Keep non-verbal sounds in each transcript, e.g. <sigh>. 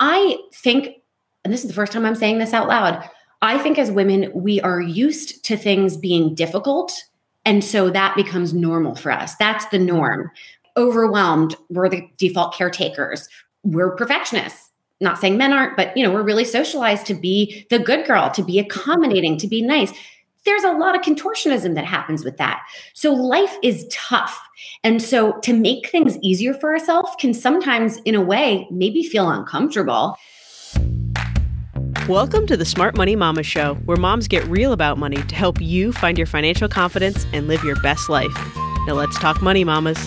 I think, and this is the first time I'm saying this out loud, I think as women, we are used to things being difficult. And so that becomes normal for us. That's the norm. Overwhelmed, we're the default caretakers. We're perfectionists. Not saying men aren't, but you know, we're really socialized to be the good girl, to be accommodating, to be nice there's a lot of contortionism that happens with that. So life is tough. And so to make things easier for ourselves can sometimes, in a way, maybe feel uncomfortable. Welcome to the Smart Money Mama Show, where moms get real about money to help you find your financial confidence and live your best life. Now let's talk money, mamas.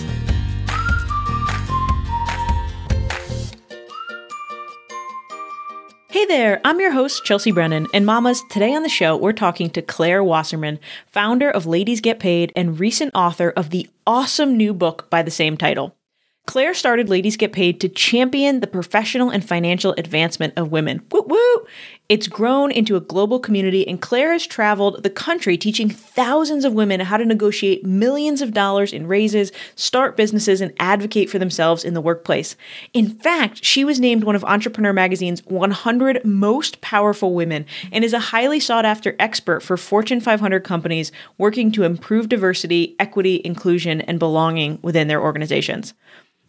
Hey there, I'm your host, Chelsea Brennan, and mamas, today on the show, we're talking to Claire Wasserman, founder of Ladies Get Paid and recent author of the awesome new book by the same title. Claire started Ladies Get Paid to champion the professional and financial advancement of women. Woo woo! It's grown into a global community, and Claire has traveled the country teaching thousands of women how to negotiate millions of dollars in raises, start businesses, and advocate for themselves in the workplace. In fact, she was named one of Entrepreneur Magazine's 100 most powerful women and is a highly sought after expert for Fortune 500 companies working to improve diversity, equity, inclusion, and belonging within their organizations.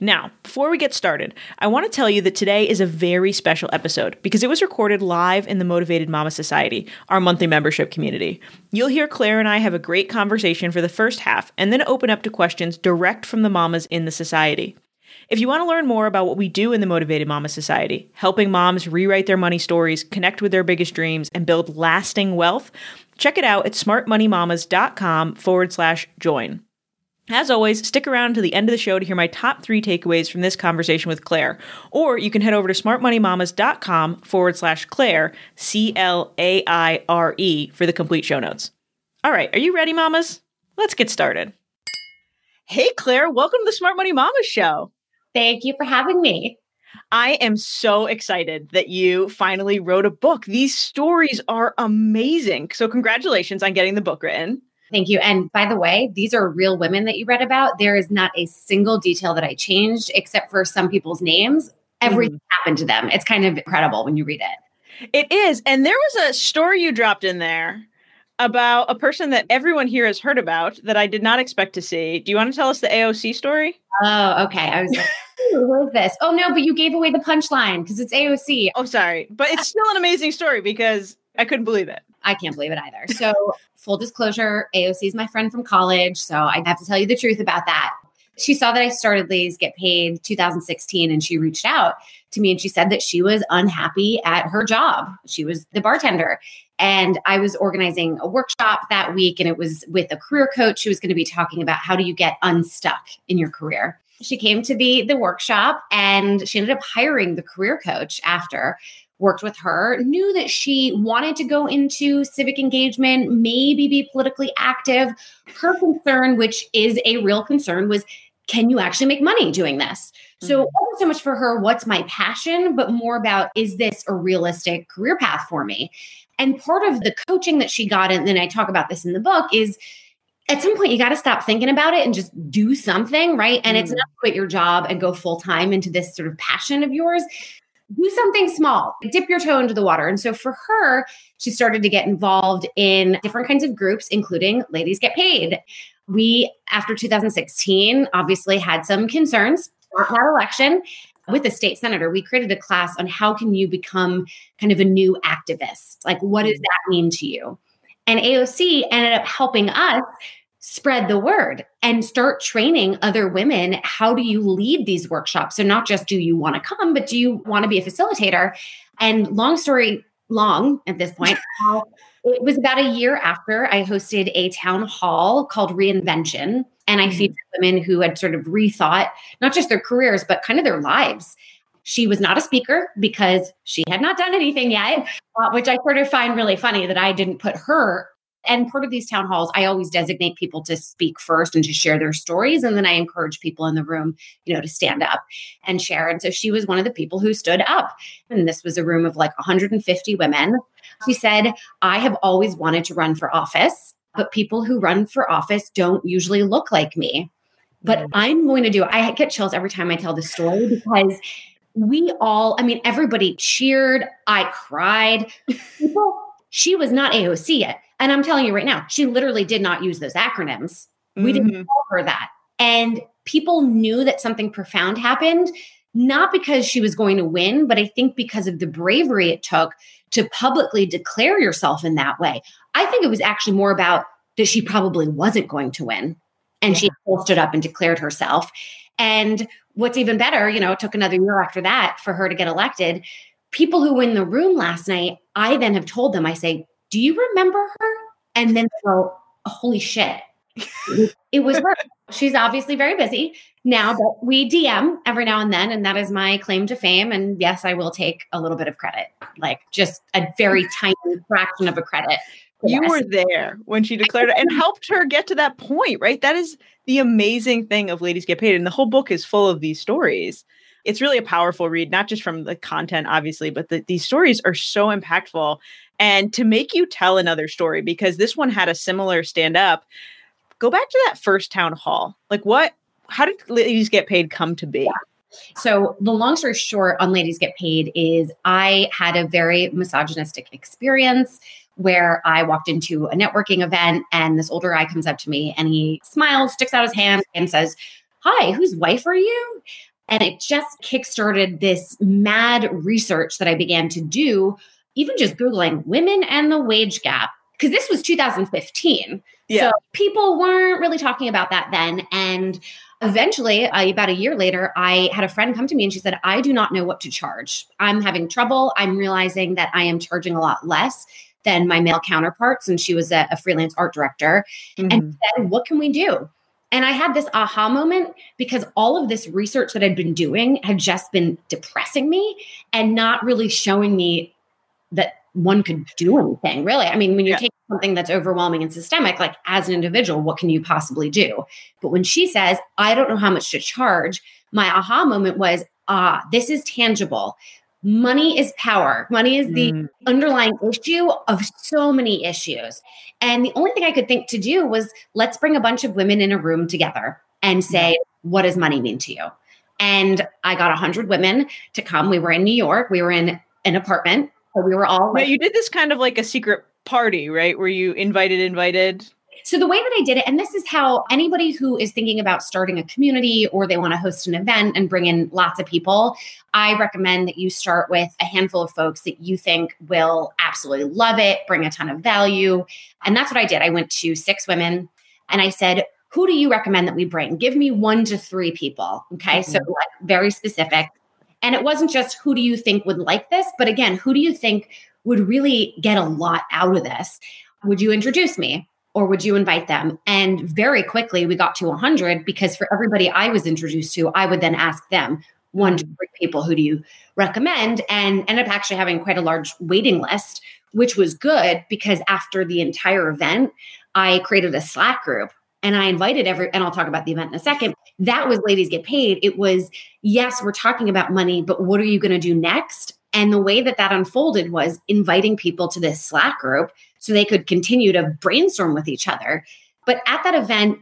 Now, before we get started, I want to tell you that today is a very special episode because it was recorded live in the Motivated Mama Society, our monthly membership community. You'll hear Claire and I have a great conversation for the first half and then open up to questions direct from the mamas in the society. If you want to learn more about what we do in the Motivated Mama Society, helping moms rewrite their money stories, connect with their biggest dreams, and build lasting wealth, check it out at smartmoneymamas.com forward slash join. As always, stick around to the end of the show to hear my top three takeaways from this conversation with Claire. Or you can head over to smartmoneymamas.com forward slash Claire, C L A I R E, for the complete show notes. All right, are you ready, mamas? Let's get started. Hey, Claire, welcome to the Smart Money Mamas show. Thank you for having me. I am so excited that you finally wrote a book. These stories are amazing. So, congratulations on getting the book written. Thank you. And by the way, these are real women that you read about. There is not a single detail that I changed except for some people's names. Everything mm. happened to them. It's kind of incredible when you read it. It is. And there was a story you dropped in there about a person that everyone here has heard about that I did not expect to see. Do you want to tell us the AOC story? Oh, okay. I was like, <laughs> who is this? Oh, no, but you gave away the punchline because it's AOC. Oh, sorry. But it's still an amazing story because I couldn't believe it. I can't believe it either. So, full disclosure, AOC is my friend from college. So, I have to tell you the truth about that. She saw that I started Ladies Get Paid 2016 and she reached out to me and she said that she was unhappy at her job. She was the bartender. And I was organizing a workshop that week and it was with a career coach who was going to be talking about how do you get unstuck in your career. She came to the the workshop and she ended up hiring the career coach after worked with her, knew that she wanted to go into civic engagement, maybe be politically active. Her concern, which is a real concern, was can you actually make money doing this? Mm-hmm. So, wasn't so much for her, what's my passion, but more about is this a realistic career path for me? And part of the coaching that she got, and then I talk about this in the book, is at some point you got to stop thinking about it and just do something, right? And mm. it's not quit your job and go full time into this sort of passion of yours do something small, dip your toe into the water. And so for her, she started to get involved in different kinds of groups, including Ladies Get Paid. We, after 2016, obviously had some concerns about that election. With the state senator we created a class on how can you become kind of a new activist? Like what does mm. that mean to you? And aoc ended up helping us spread the word and start training other women. How do you lead these workshops? So, not just do you want to come, but do you want to be a facilitator? And long story long at this point, <laughs> it was about a year after I hosted a town hall called Reinvention. And I mm-hmm. featured women who had sort of rethought not just their careers, but kind of their lives. She was not a speaker because she had not done anything yet, uh, which I sort of find really funny that I didn't put her and part of these town halls, I always designate people to speak first and to share their stories. And then I encourage people in the room, you know, to stand up and share. And so she was one of the people who stood up. And this was a room of like 150 women. She said, I have always wanted to run for office, but people who run for office don't usually look like me. But mm. I'm going to do, I get chills every time I tell this story because we all, I mean, everybody cheered. I cried. People, she was not AOC yet. And I'm telling you right now, she literally did not use those acronyms. We mm-hmm. didn't tell her that. And people knew that something profound happened, not because she was going to win, but I think because of the bravery it took to publicly declare yourself in that way. I think it was actually more about that she probably wasn't going to win. And yeah. she stood up and declared herself. And what's even better, you know, it took another year after that for her to get elected. People who were in the room last night, I then have told them, I say, Do you remember her? And then go, Holy shit. it was her. She's obviously very busy now, but we DM every now and then, and that is my claim to fame. And yes, I will take a little bit of credit, like just a very <laughs> tiny fraction of a credit you were there when she declared it and helped her get to that point, right? That is the amazing thing of Ladies Get Paid. And the whole book is full of these stories. It's really a powerful read, not just from the content, obviously, but the, these stories are so impactful. And to make you tell another story, because this one had a similar stand up, go back to that first town hall. Like, what, how did Ladies Get Paid come to be? So, the long story short on Ladies Get Paid is I had a very misogynistic experience where I walked into a networking event and this older guy comes up to me and he smiles, sticks out his hand, and says, Hi, whose wife are you? And it just kickstarted this mad research that I began to do, even just Googling women and the wage gap, because this was 2015. Yeah. So people weren't really talking about that then. And eventually, uh, about a year later, I had a friend come to me and she said, I do not know what to charge. I'm having trouble. I'm realizing that I am charging a lot less than my male counterparts. And she was a, a freelance art director. Mm-hmm. And said, What can we do? And I had this aha moment because all of this research that I'd been doing had just been depressing me and not really showing me that one could do anything really. I mean, when you yeah. taking something that's overwhelming and systemic, like as an individual, what can you possibly do? But when she says, I don't know how much to charge, my aha moment was, ah, this is tangible money is power. Money is the mm. underlying issue of so many issues. And the only thing I could think to do was let's bring a bunch of women in a room together and say, what does money mean to you? And I got 100 women to come. We were in New York, we were in an apartment. So we were all. Like, you did this kind of like a secret party, right? Where you invited, invited. So the way that I did it, and this is how anybody who is thinking about starting a community or they want to host an event and bring in lots of people, I recommend that you start with a handful of folks that you think will absolutely love it, bring a ton of value. And that's what I did. I went to six women and I said, who do you recommend that we bring? Give me one to three people. Okay. Mm-hmm. So like very specific. And it wasn't just who do you think would like this, but again, who do you think would really get a lot out of this? Would you introduce me? or would you invite them? And very quickly we got to 100 because for everybody I was introduced to, I would then ask them one to three people who do you recommend and end up actually having quite a large waiting list, which was good because after the entire event, I created a Slack group and I invited every, and I'll talk about the event in a second. That was Ladies Get Paid. It was, yes, we're talking about money, but what are you going to do next? And the way that that unfolded was inviting people to this Slack group so they could continue to brainstorm with each other. But at that event,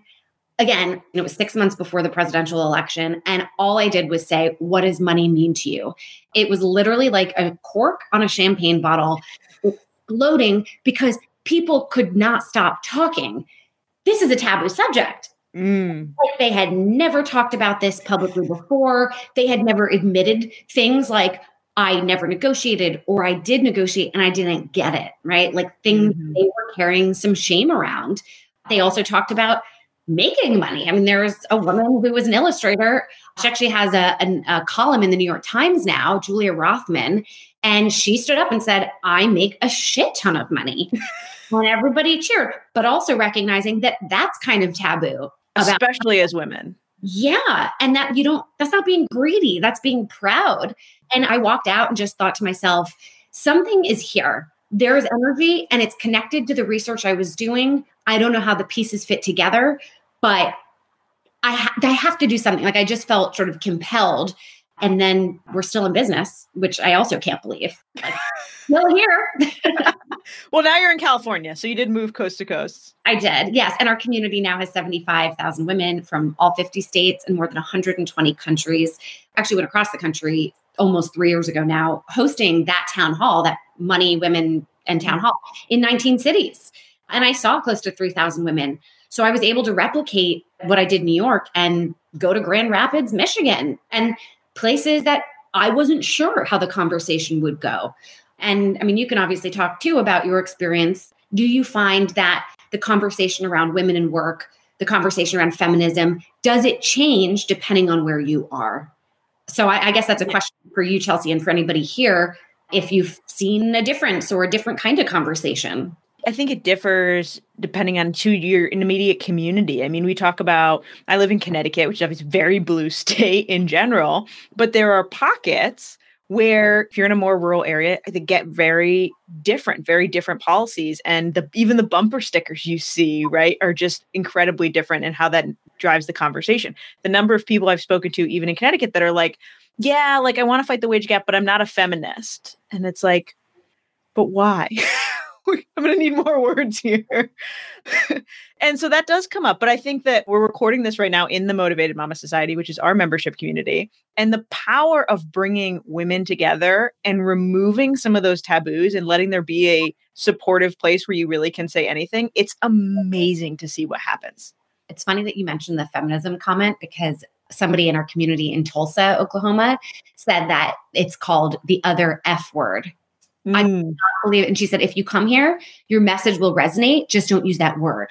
again, it was six months before the presidential election. And all I did was say, What does money mean to you? It was literally like a cork on a champagne bottle exploding because people could not stop talking. This is a taboo subject. Mm. Like they had never talked about this publicly before. They had never admitted things like, I never negotiated or I did negotiate and I didn't get it, right? Like things mm-hmm. they were carrying some shame around. They also talked about making money. I mean, there was a woman who was an illustrator. She actually has a, a, a column in the New York Times now, Julia Rothman, and she stood up and said, I make a shit ton of money. <laughs> and everybody cheered, but also recognizing that that's kind of taboo. Especially as women. Yeah. And that you don't, that's not being greedy, that's being proud. And I walked out and just thought to myself, something is here. There is energy and it's connected to the research I was doing. I don't know how the pieces fit together, but I, ha- I have to do something. Like I just felt sort of compelled. And then we're still in business, which I also can't believe. Still here. <laughs> well, now you're in California, so you did move coast to coast. I did, yes. And our community now has 75,000 women from all 50 states and more than 120 countries. Actually, went across the country almost three years ago now, hosting that town hall, that Money, Women, and Town mm-hmm. Hall in 19 cities. And I saw close to 3,000 women. So I was able to replicate what I did in New York and go to Grand Rapids, Michigan, and places that I wasn't sure how the conversation would go. And I mean, you can obviously talk too about your experience. Do you find that the conversation around women in work, the conversation around feminism, does it change depending on where you are? So I, I guess that's a question for you, Chelsea, and for anybody here if you've seen a difference or a different kind of conversation. I think it differs depending on to your immediate community. I mean, we talk about I live in Connecticut, which is a very blue <laughs> state in general, but there are pockets where if you're in a more rural area, they get very different, very different policies, and the even the bumper stickers you see, right, are just incredibly different in how that drives the conversation. The number of people I've spoken to, even in Connecticut, that are like, "Yeah, like I want to fight the wage gap, but I'm not a feminist," and it's like, "But why?" <laughs> <laughs> I'm going to need more words here. <laughs> and so that does come up. But I think that we're recording this right now in the Motivated Mama Society, which is our membership community. And the power of bringing women together and removing some of those taboos and letting there be a supportive place where you really can say anything, it's amazing to see what happens. It's funny that you mentioned the feminism comment because somebody in our community in Tulsa, Oklahoma, said that it's called the other F word Mm. I cannot believe it. And she said, if you come here, your message will resonate. Just don't use that word.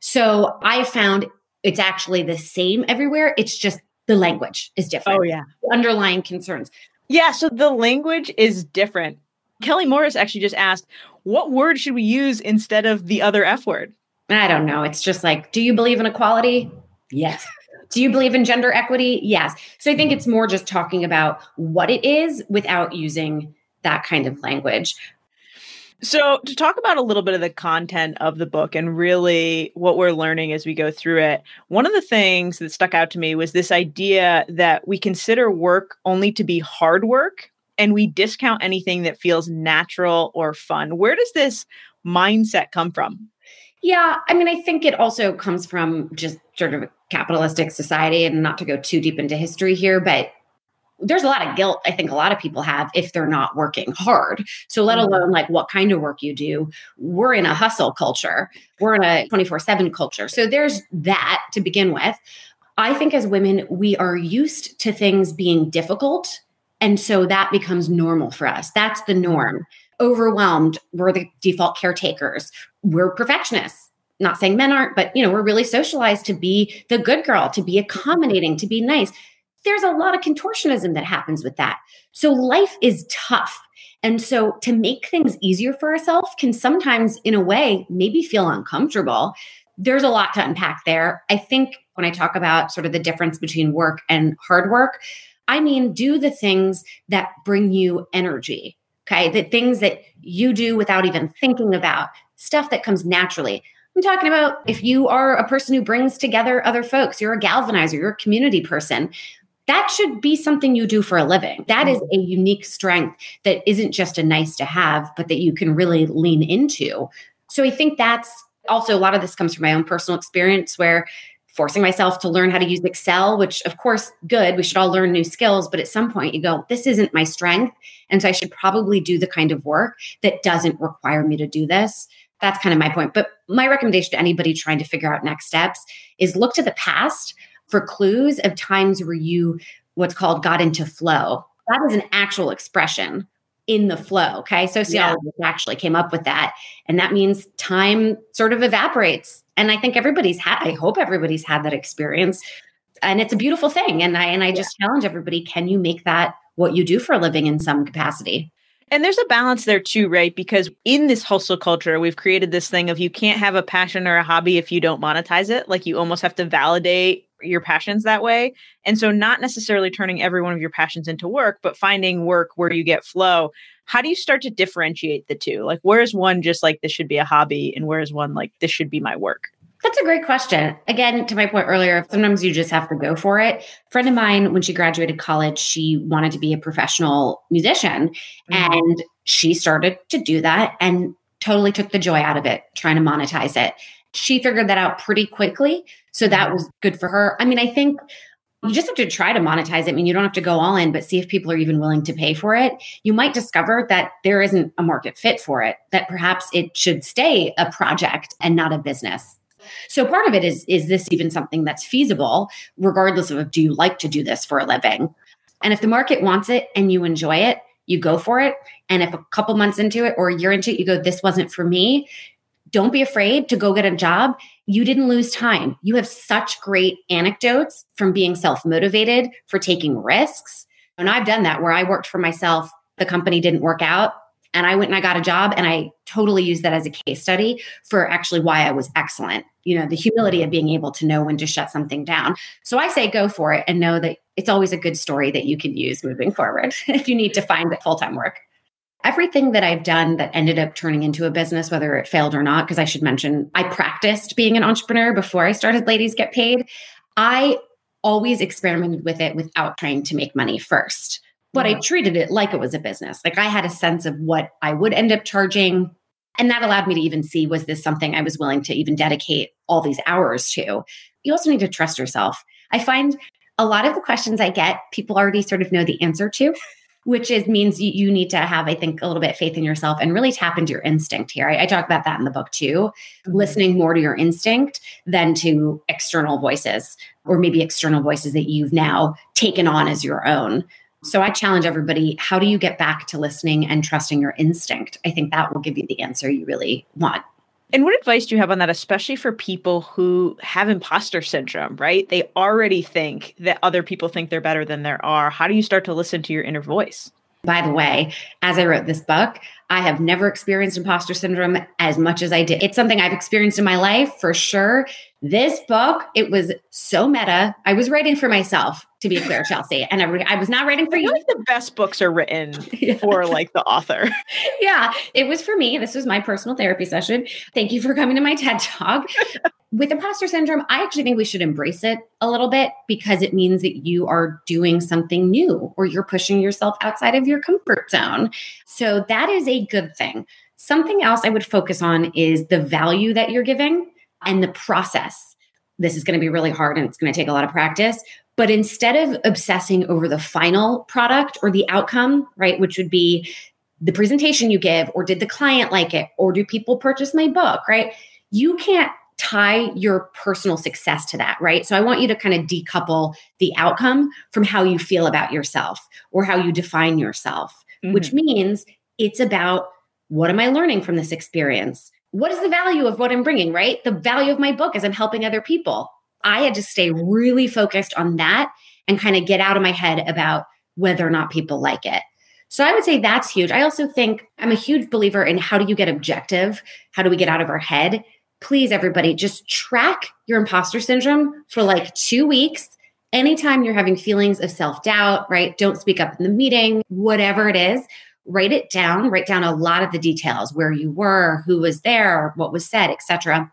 So I found it's actually the same everywhere. It's just the language is different. Oh, yeah. Underlying concerns. Yeah. So the language is different. Kelly Morris actually just asked, what word should we use instead of the other F word? I don't know. It's just like, do you believe in equality? Yes. Do you believe in gender equity? Yes. So I think it's more just talking about what it is without using that kind of language. So, to talk about a little bit of the content of the book and really what we're learning as we go through it, one of the things that stuck out to me was this idea that we consider work only to be hard work and we discount anything that feels natural or fun. Where does this mindset come from? Yeah, I mean, I think it also comes from just sort of a capitalistic society, and not to go too deep into history here, but there's a lot of guilt i think a lot of people have if they're not working hard. So let mm-hmm. alone like what kind of work you do. We're in a hustle culture. We're in a 24/7 culture. So there's that to begin with. I think as women we are used to things being difficult and so that becomes normal for us. That's the norm. Overwhelmed we're the default caretakers. We're perfectionists. Not saying men aren't but you know we're really socialized to be the good girl to be accommodating to be nice there's a lot of contortionism that happens with that. So life is tough. And so to make things easier for ourselves can sometimes, in a way, maybe feel uncomfortable. There's a lot to unpack there. I think when I talk about sort of the difference between work and hard work, I mean, do the things that bring you energy. Okay. The things that you do without even thinking about, stuff that comes naturally. I'm talking about if you are a person who brings together other folks, you're a galvanizer, you're a community person that should be something you do for a living. That is mm. a unique strength that isn't just a nice to have, but that you can really lean into. So I think that's also a lot of this comes from my own personal experience where forcing myself to learn how to use Excel, which of course, good, we should all learn new skills, but at some point you go, this isn't my strength. And so I should probably do the kind of work that doesn't require me to do this. That's kind of my point. But my recommendation to anybody trying to figure out next steps is look to the past for clues of times where you what's called got into flow. That is an actual expression in the flow. Okay. Sociologists yeah. actually came up with that. And that means time sort of evaporates. And I think everybody's had, I hope everybody's had that experience. And it's a beautiful thing. And I and I just yeah. challenge everybody, can you make that what you do for a living in some capacity? And there's a balance there too, right? Because in this hustle culture, we've created this thing of you can't have a passion or a hobby if you don't monetize it. Like you almost have to validate your passions that way. And so, not necessarily turning every one of your passions into work, but finding work where you get flow. How do you start to differentiate the two? Like, where is one just like this should be a hobby, and where is one like this should be my work? That's a great question. Again, to my point earlier, sometimes you just have to go for it. A friend of mine, when she graduated college, she wanted to be a professional musician mm-hmm. and she started to do that and totally took the joy out of it, trying to monetize it. She figured that out pretty quickly. So that mm-hmm. was good for her. I mean, I think you just have to try to monetize it. I mean, you don't have to go all in, but see if people are even willing to pay for it. You might discover that there isn't a market fit for it, that perhaps it should stay a project and not a business. So part of it is is this even something that's feasible regardless of do you like to do this for a living? And if the market wants it and you enjoy it, you go for it. And if a couple months into it or a year into it you go this wasn't for me, don't be afraid to go get a job. You didn't lose time. You have such great anecdotes from being self motivated, for taking risks. And I've done that where I worked for myself. The company didn't work out. And I went and I got a job and I totally used that as a case study for actually why I was excellent. You know, the humility of being able to know when to shut something down. So I say go for it and know that it's always a good story that you can use moving forward <laughs> if you need to find full time work everything that I've done that ended up turning into a business, whether it failed or not, because I should mention I practiced being an entrepreneur before I started Ladies Get Paid. I always experimented with it without trying to make money first. But I mm. treated it like it was a business. Like I had a sense of what I would end up charging. And that allowed me to even see was this something I was willing to even dedicate all these hours to? You also need to trust yourself. I find a lot of the questions I get, people already sort of know the answer to which is means you, you, need to have, I think, a little bit faith in yourself and really tap into your instinct here. I, I talk about that in the book too, mm-hmm. listening more to your instinct than to external voices or maybe external voices that you've now taken on as your own. So I challenge everybody how do you get back to listening and trusting your instinct? I think that will give you the answer you really want. And what advice do you have on that, especially for people who have imposter syndrome, right? They already think that other people think they're better than they are. How do you start to listen to your inner voice? By the way, as I wrote this book, I have never experienced imposter syndrome as much as I did. It's something I've experienced in my life for sure. This book, it was so meta. I was writing for myself to be clear, <laughs> Chelsea. And I, I was not writing for you. Like the best books are written <laughs> yeah. for like the author. <laughs> yeah, it was for me. This was my personal therapy session. Thank you for coming to my TED Talk. With imposter syndrome, I actually think we should embrace it a little bit because it means that you are doing something new or you're pushing yourself outside of your comfort zone. So that is a good thing. Something else I would focus on is the value that you're giving and the process. This is going to be really hard and it's going to take a lot of practice, but instead of obsessing over the final product or the outcome, right, which would be the presentation you give, or did the client like it, or do people purchase my book, right? You can't tie your personal success to that, right? So I want you to kind of decouple the outcome from how you feel about yourself or how you define yourself, mm-hmm. which means it's about what am I learning from this experience? What is the value of what I'm bringing, right? The value of my book is I'm helping other people. I had to stay really focused on that and kind of get out of my head about whether or not people like it. So I would say that's huge. I also think I'm a huge believer in how do you get objective? How do we get out of our head? Please, everybody, just track your imposter syndrome for like two weeks. Anytime you're having feelings of self doubt, right? Don't speak up in the meeting, whatever it is, write it down, write down a lot of the details where you were, who was there, what was said, etc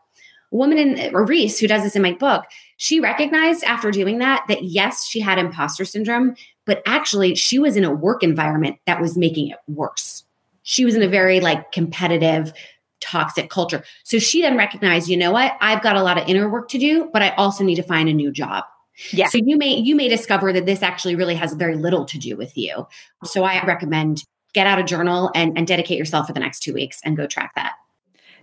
A woman in Reese, who does this in my book, she recognized after doing that that yes, she had imposter syndrome, but actually she was in a work environment that was making it worse. She was in a very like competitive, toxic culture. So she then recognized, you know what? I've got a lot of inner work to do, but I also need to find a new job. Yeah. So you may you may discover that this actually really has very little to do with you. So I recommend get out a journal and, and dedicate yourself for the next two weeks and go track that.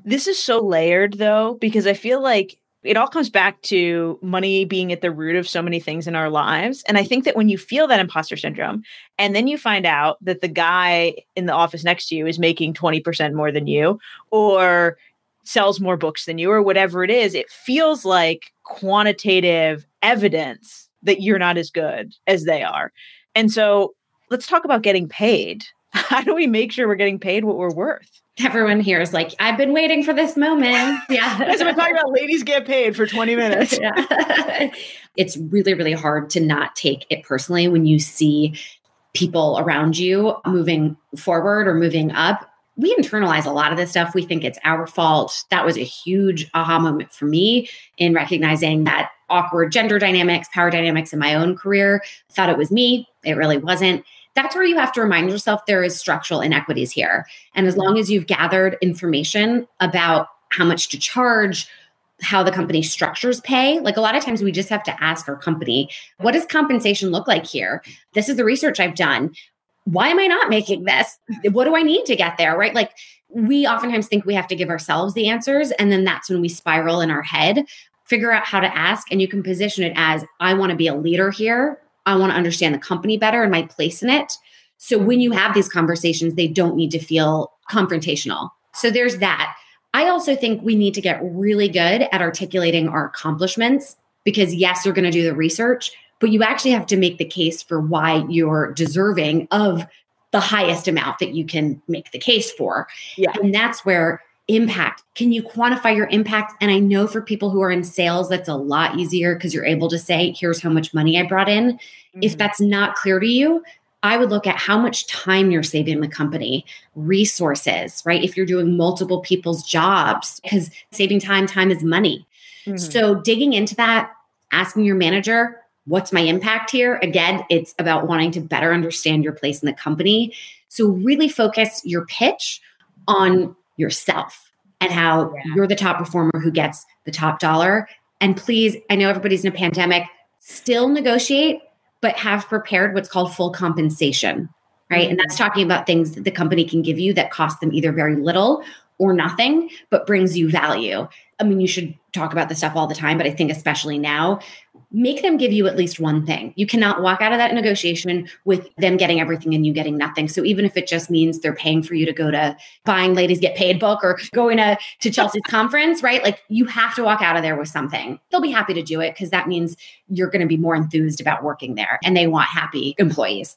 This is so layered though, because I feel like it all comes back to money being at the root of so many things in our lives. And I think that when you feel that imposter syndrome, and then you find out that the guy in the office next to you is making 20% more than you, or sells more books than you, or whatever it is, it feels like quantitative evidence that you're not as good as they are. And so let's talk about getting paid. <laughs> How do we make sure we're getting paid what we're worth? everyone here is like, I've been waiting for this moment. <laughs> Yeah. <laughs> so we're talking about ladies get paid for 20 minutes. yeah. it's really, really hard to not take it personally when you see people around you moving forward or moving up. We internalize a lot of this stuff. We think it's our fault. That was a huge aha moment for me in recognizing that awkward gender dynamics, power dynamics in my own career. I thought it was me. It really wasn't that's where you have to remind yourself there is structural inequities here. And as long as you've gathered information about how much to charge, how the company structures pay. Like a lot of times we just have to ask our company, what does compensation look like here? This is the research I've done. Why am I not making this? What do I need to get there? Right? Like we oftentimes think we have to give ourselves the answers. And then that's when we spiral in our head. Figure out how to ask, and you can position it as I want to be a leader here. I want to understand the company better and my place in it. So when you have these conversations, they don't need to feel confrontational. So there's that. I also think we need to get really good at articulating our accomplishments because, yes, you're going to do the research, but you actually have to make the case for why you're deserving of the highest amount that you can make the case for. Yeah. And that's where impact can you quantify your impact? And I know for people who are in sales, that's a lot easier because you're able to say, here's how much money I brought in. Mm-hmm. If that's not clear to you, I would look at how much time you're saving the company, resources, right? If you're doing multiple people's jobs, because saving time, time is money. Mm-hmm. So digging into that, asking your manager, what's my impact here? Again, it's about wanting to better understand your place in the company. So really focus your pitch on yourself and how yeah. you're the top performer who gets the top dollar. And please, I know everybody's in a pandemic, still negotiate but have prepared what's called full compensation, right? Mm-hmm. And that's talking about things that the company can give you that cost them either very little or nothing, but brings you value. I mean, you should talk about this stuff all the time, but I think especially now, make them give you at least one thing. You cannot walk out of that negotiation with them getting everything and you getting nothing. So even if it just means they're paying for you to go to buying ladies get paid book or <laughs> going to, to Chelsea's conference, right? Like you have to walk out of there with something. They'll be happy to do it because that means you're going to be more enthused about working there and they want happy employees.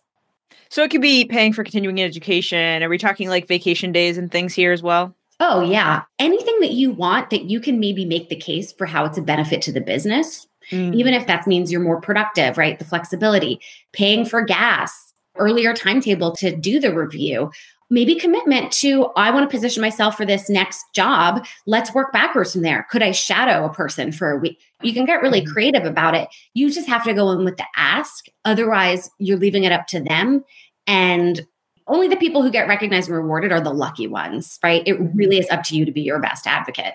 So it could be paying for continuing education. Are we talking like vacation days and things here as well? Oh, yeah. Anything that you want that you can maybe make the case for how it's a benefit to the business Mm. Even if that means you're more productive, right? The flexibility, paying for gas, earlier timetable to do the review, maybe commitment to I want to position myself for this next job. Let's work backwards from there. Could I shadow a person for a week? You can get really mm. creative about it. You just have to go in with the ask. Otherwise, you're leaving it up to them. And only the people who get recognized and rewarded are the lucky ones, right? It really is up to you to be your best advocate.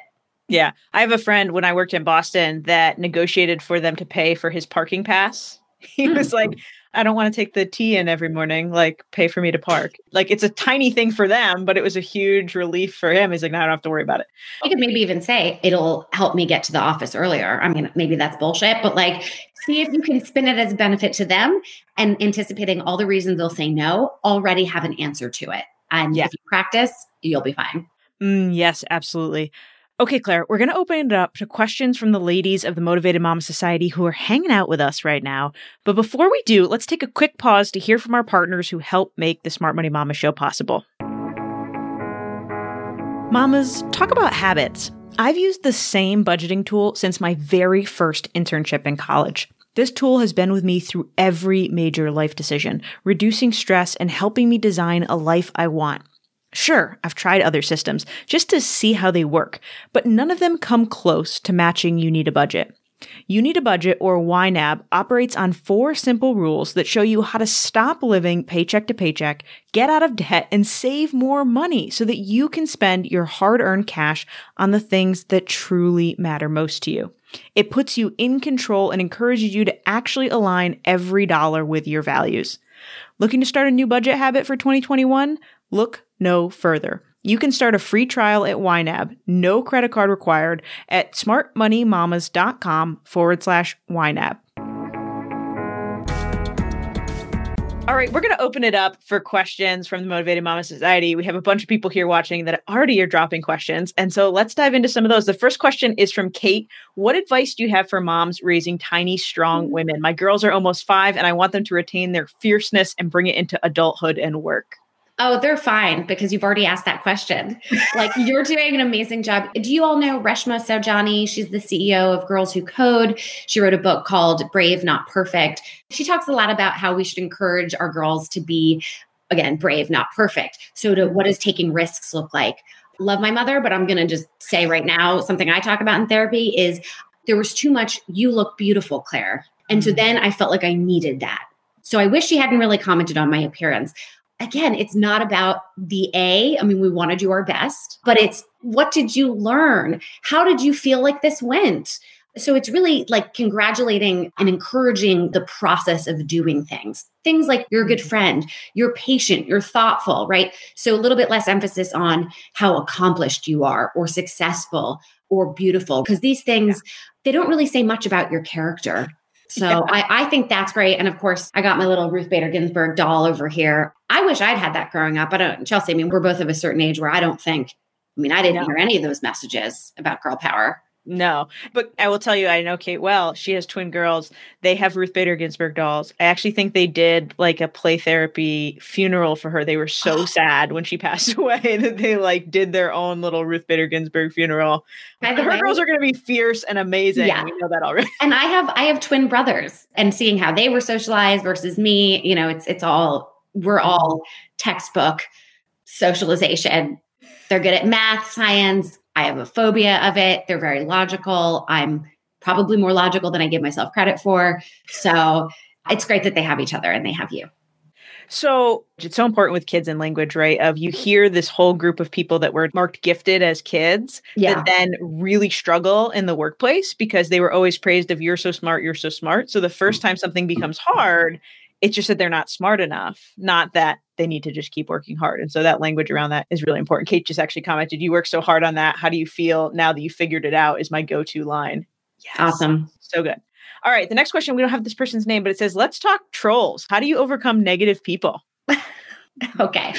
Yeah. I have a friend when I worked in Boston that negotiated for them to pay for his parking pass. <laughs> He hmm. was like, I don't want to take the T in every morning, like pay for me to park. Like it's a tiny thing for them, but it was a huge relief for him. He's like, no, I don't have to worry about it. You could maybe even say it'll help me get to the office earlier. I mean, maybe that's bullshit, but like see if you can spin it as a benefit to them and anticipating all the reasons they'll say no, already have an answer to it. And yeah. if you practice, you'll be fine. Mm, yes, absolutely. Okay, Claire, we're going to open it up to questions from the ladies of the Motivated Mama Society who are hanging out with us right now. But before we do, let's take a quick pause to hear from our partners who help make the Smart Money Mama show possible. Mamas, talk about habits. I've used the same budgeting tool since my very first internship in college. This tool has been with me through every major life decision, reducing stress and helping me design a life I want. Sure, I've tried other systems just to see how they work, but none of them come close to matching You Need a Budget. You Need a Budget, or YNAB, operates on four simple rules that show you how to stop living paycheck to paycheck, get out of debt, and save more money so that you can spend your hard earned cash on the things that truly matter most to you. It puts you in control and encourages you to actually align every dollar with your values. Looking to start a new budget habit for 2021? Look no further. You can start a free trial at YNAB, no credit card required, at smartmoneymamas.com forward slash YNAB. All right, we're going to open it up for questions from the Motivated Mama Society. We have a bunch of people here watching that already are dropping questions. And so let's dive into some of those. The first question is from Kate. What advice do you have for moms raising tiny, strong women? My girls are almost five, and I want them to retain their fierceness and bring it into adulthood and work. Oh, they're fine because you've already asked that question. like <laughs> you're doing an amazing job. Do you all know Reshma Saujani? She's the CEO of Girls Who Code. She wrote a book called Brave Not Perfect. She talks a lot about how we should encourage our girls to be again brave, not perfect. So to what does taking risks look like? Love my mother, but I'm going to just say right now something I talk about in therapy is there was too much you look beautiful, Claire. And so mm-hmm. then I felt like I needed that. So I wish she hadn't really commented on my appearance again, it's not about the A. I mean, we want to do our best, but it's what did you learn? How did you feel like this went? So it's really like congratulating and encouraging the process of doing things. Things like you're a good mm-hmm. friend, you're patient, you're thoughtful, right? So a little bit less emphasis on how accomplished you are or successful or beautiful, because these things, they don't really say much about your character. So yeah. I, I think that's great. And of course, I got my little Ruth Bader Ginsburg doll over here. I wish I'd had that growing up. I don't, Chelsea, I mean, we're both of a certain age where I don't think, I mean, I didn't no. hear any of those messages about girl power. No, but I will tell you, I know Kate well. She has twin girls. They have Ruth Bader Ginsburg dolls. I actually think they did like a play therapy funeral for her. They were so oh. <gasps> sad when she <laughs> passed away that they like did their own little Ruth Bader Ginsburg funeral. Her way, girls are going to be fierce and amazing. Yeah. We know that already. And I have I have twin brothers, and seeing how they were socialized versus me, you know, it's it's all we're all textbook socialization. They're good at math, science, I have a phobia of it. They're very logical. I'm probably more logical than I give myself credit for. So it's great that they have each other and they have you. So it's so important with kids and language, right? Of you hear this whole group of people that were marked gifted as kids yeah. that then really struggle in the workplace because they were always praised of you're so smart, you're so smart. So the first mm. time something becomes hard, it's just that they're not smart enough, not that they need to just keep working hard. And so that language around that is really important. Kate just actually commented, You work so hard on that. How do you feel now that you figured it out? Is my go to line. Yes. Awesome. So good. All right. The next question, we don't have this person's name, but it says, Let's talk trolls. How do you overcome negative people? <laughs> <laughs> okay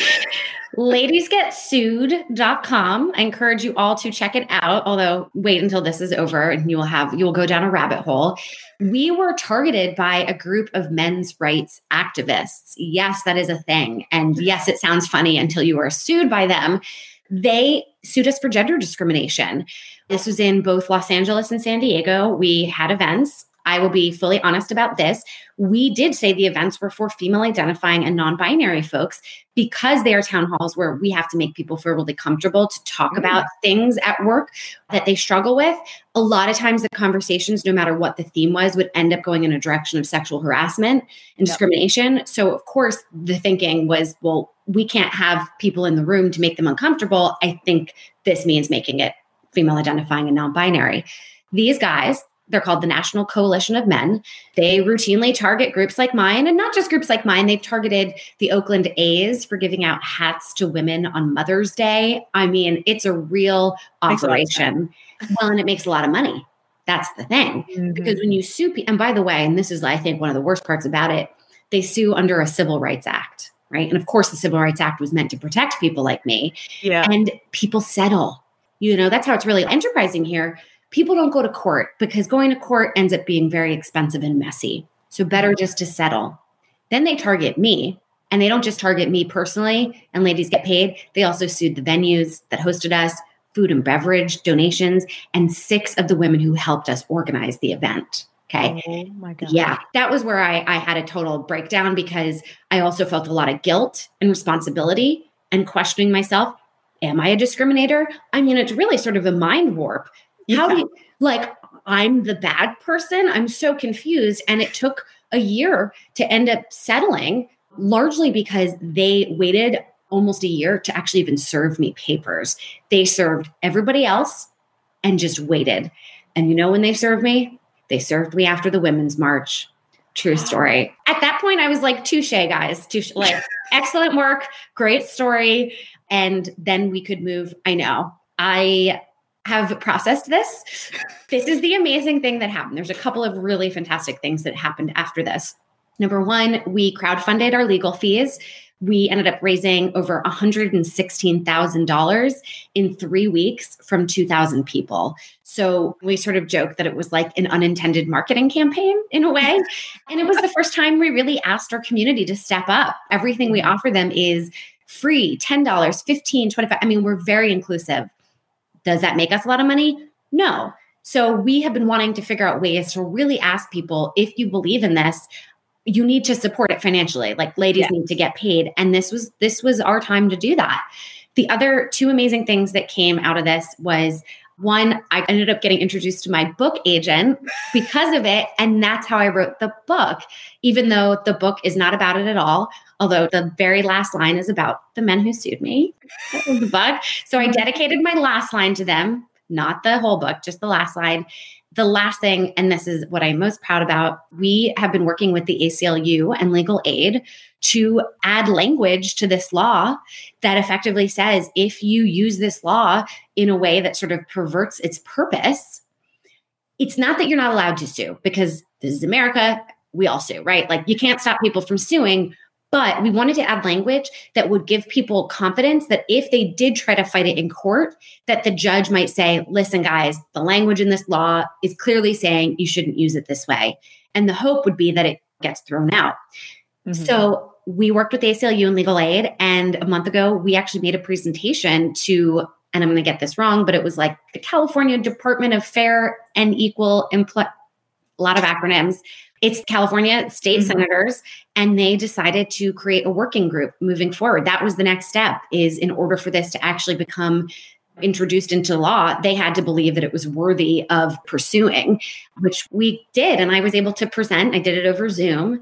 ladiesgetsued.com. I encourage you all to check it out, although wait until this is over and you will have you will go down a rabbit hole. We were targeted by a group of men's rights activists. Yes, that is a thing. And yes, it sounds funny until you are sued by them. They sued us for gender discrimination. This was in both Los Angeles and San Diego. We had events. I will be fully honest about this. We did say the events were for female identifying and non binary folks because they are town halls where we have to make people feel really comfortable to talk mm. about things at work that they struggle with. A lot of times, the conversations, no matter what the theme was, would end up going in a direction of sexual harassment and yep. discrimination. So, of course, the thinking was, well, we can't have people in the room to make them uncomfortable. I think this means making it female identifying and non binary. These guys they're called the National Coalition of Men. They routinely target groups like mine, and not just groups like mine. They've targeted the Oakland A's for giving out hats to women on Mother's Day. I mean, it's a real operation. Well, and it makes a lot of money. That's the thing. Mm-hmm. Because when you sue, and by the way, and this is, I think, one of the worst parts about it, they sue under a Civil Rights Act, right? And of course, the Civil Rights Act was meant to protect people like me. Yeah. And people settle. You know, that's how it's really enterprising here people don't go to court because going to court ends up being very expensive and messy. So better mm-hmm. just to settle. Then they target me. And they don't just target me personally and ladies get paid. They also sued the venues that hosted us, food and beverage donations, and six of the women who helped us organize the event. Okay. Oh my God. Yeah. That was where I, I had a total breakdown because I also felt a lot of guilt and responsibility and questioning myself. Am I a discriminator? I mean, it's really sort of a mind warp yeah. How do you like I'm the bad person? I'm so confused. And it took a year to end up settling, largely because they waited almost a year to actually even serve me papers. They served everybody else and just waited. And you know when they served me? They served me after the Women's March. True story. At that point, I was like, touche, guys. Touche. <laughs> Like, excellent work. Great story. And then we could move. I know. I have processed this. This is the amazing thing that happened. There's a couple of really fantastic things that happened after this. Number one, we crowdfunded our legal fees. We ended up raising over $116,000 in three weeks from 2,000 people. So we sort of joked that it was like an unintended marketing campaign in a way. and it was the first time we really asked our community to step up. Everything we mm-hmm. offer them is free $10, $15, 25 I mean, we're very inclusive. Does that make us a lot of money? No. So we have been wanting to figure out ways to really ask people if you believe in this, you need to support it financially. Like ladies need to get paid and this was this was our time to do that. The other two amazing things that came out of this was One, I ended up getting introduced to my book agent because of it. And that's how I wrote the book, even though the book is not about it at all. Although the very last line is about the men who sued me. That was the book. So I mm-hmm. dedicated my last line to them, not the whole book, just the last line. The last thing, and this is what I'm most proud about, we have been working with the ACLU and legal aid to add language to this law that effectively says if you use this law in a way that sort of perverts its purpose, it's not that you're not allowed to sue because this is America. We all sue, right? Like you can't stop people from suing, but we wanted to add language that would give people confidence that if they did try to fight it in court, that the judge might say, listen, guys, the language in this law is clearly saying you shouldn't use it this way. And the hope would be that it gets thrown out. Mm-hmm. So we worked with ACLU and legal aid. And a month ago, we actually made a presentation to, and I'm going to get this wrong, but it was like the California Department of Fair and Equal Employment, a lot of acronyms it's California state mm-hmm. senators, and they decided to create a working group moving forward. That was the next step. Is in order for this to actually become introduced into law, they had to believe that it was worthy of pursuing, which we did. And I was able to present. I did it over Zoom.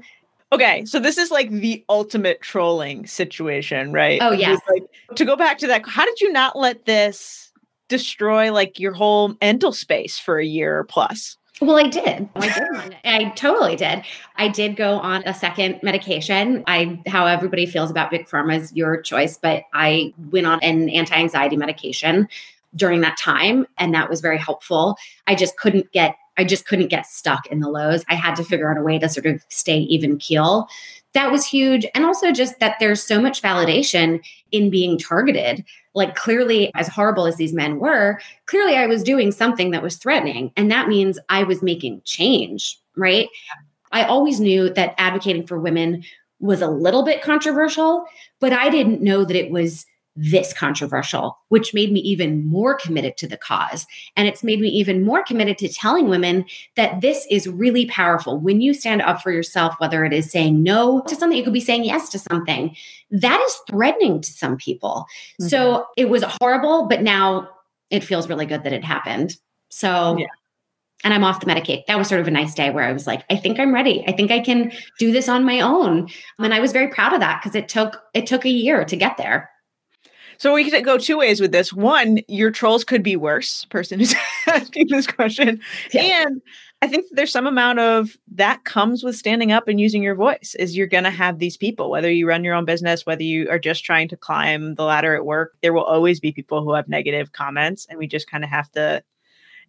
Okay, so this is like the ultimate trolling situation, right? Oh yeah. Like, to go back to that, how did you not let this destroy like your whole mental space for a year plus? Well, I did. I did. I totally did. I did go on a second medication. I how everybody feels about big pharma is your choice, but I went on an anti-anxiety medication during that time and that was very helpful. I just couldn't get I just couldn't get stuck in the lows. I had to figure out a way to sort of stay even keel. That was huge. And also just that there's so much validation in being targeted like clearly as horrible as these men were clearly i was doing something that was threatening. And that means i was making change right? I always knew that advocating for women was a little bit controversial but i didn't know that it was this controversial, which made me even more committed to the cause. And it's made me even more committed to telling women that this is really powerful. When you stand up for yourself, whether it is saying no to something, you could be saying yes to something, that is threatening to some people. Mm-hmm. So it was horrible, but now it feels really good that it happened. So, yeah. and I'm off the Medicaid. That was sort of a nice day where I was like, I think I'm ready. I think I can do this on my own. And I was very proud of that because it took it took a year to get there. So we could go two ways with this. One, your trolls could be worse, person who's <laughs> asking this question. Yeah. And I think there's some amount of that comes with standing up and using your voice is you're going to have these people, whether you run your own business, whether you are just trying to climb the ladder at work, there will always be people who have negative comments and we just kind of have to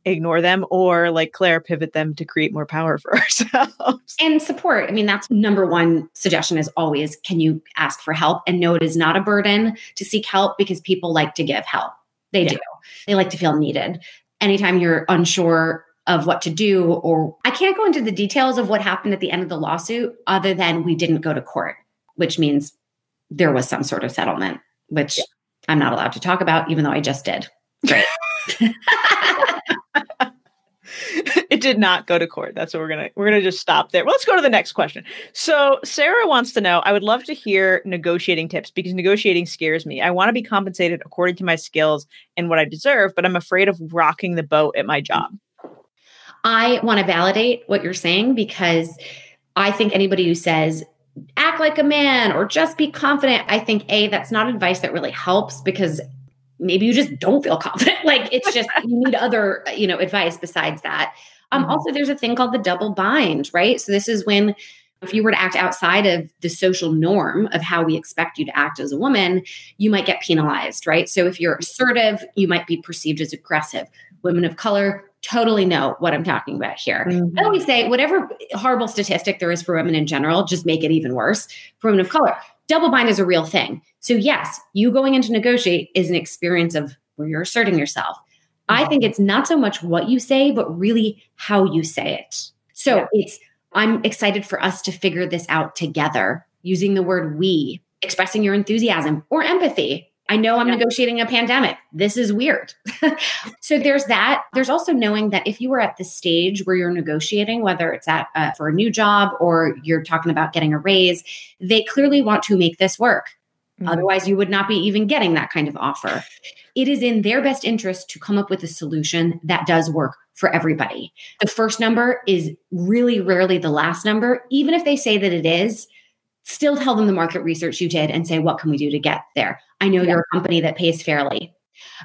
ignore them or like Claire pivot them to create more power for <laughs> ourselves. And support. I mean, that's number one suggestion is always can you ask for help and know it is not a burden to seek help because people like to give help. They yeah. do. They like to feel needed. Anytime you're unsure of what to do or I can't go into the details of what happened at the end of the lawsuit other than we didn't go to court, which means there was some sort of settlement, which yeah. I'm not allowed to talk about even though I just did. Right. <laughs> <laughs> <laughs> it did not go to court. That's what we're gonna we're gonna just stop there. Well, let's go to the next question. So Sarah wants to know. I would love to hear negotiating tips because negotiating scares me. I want to be compensated according to my skills and what I deserve, but I'm afraid of rocking the boat at my job. I want to validate what you're saying because I think anybody who says act like a man or just be confident, I think a that's not advice that really helps because maybe you just don't feel confident. <laughs> like it's just <laughs> you need other, you know, advice besides that. Um, mm-hmm. Also, there's a thing called the double bind, right? So this is when if you were to act outside of the social norm of how we expect you to act as a woman, you might get penalized, right? So if you're assertive, you might be perceived as aggressive. Women of color totally know what I'm talking about here. Mm-hmm. I always say, whatever horrible statistic there is for women in general, just make it even worse for women of color double bind is a real thing. So, yes, you going into negotiate is an experience of where you're asserting yourself. I mm-hmm. think it's not so much what you say, but really how you say it. So, yeah. it's, I'm excited for us to figure this out together using the word we, expressing your enthusiasm or empathy I know I'm yeah. negotiating a pandemic. This is weird. <laughs> so there's that. There's also knowing that if you are at the stage where you're negotiating, whether it's at uh, for a new job or you're talking about getting a raise, they clearly want to make this work. Mm-hmm. Otherwise, you would not be even getting that kind of offer. It is in their best interest to come up with a solution that does work for everybody. The first number is really rarely the last number. Even if they say that it is, still tell them the market research you did and say, what can we do to get there? I know yeah. you're a company that pays fairly.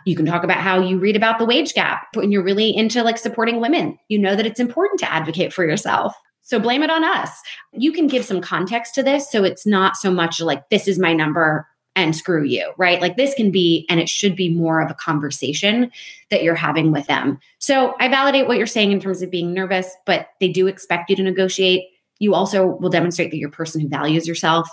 You can talk about how you read about the wage gap when you're really into like supporting women. You know that it's important to advocate for yourself. So blame it on us. You can give some context to this so it's not so much like this is my number and screw you, right? Like this can be, and it should be more of a conversation that you're having with them. So I validate what you're saying in terms of being nervous, but they do expect you to negotiate. You also will demonstrate that you're a person who values yourself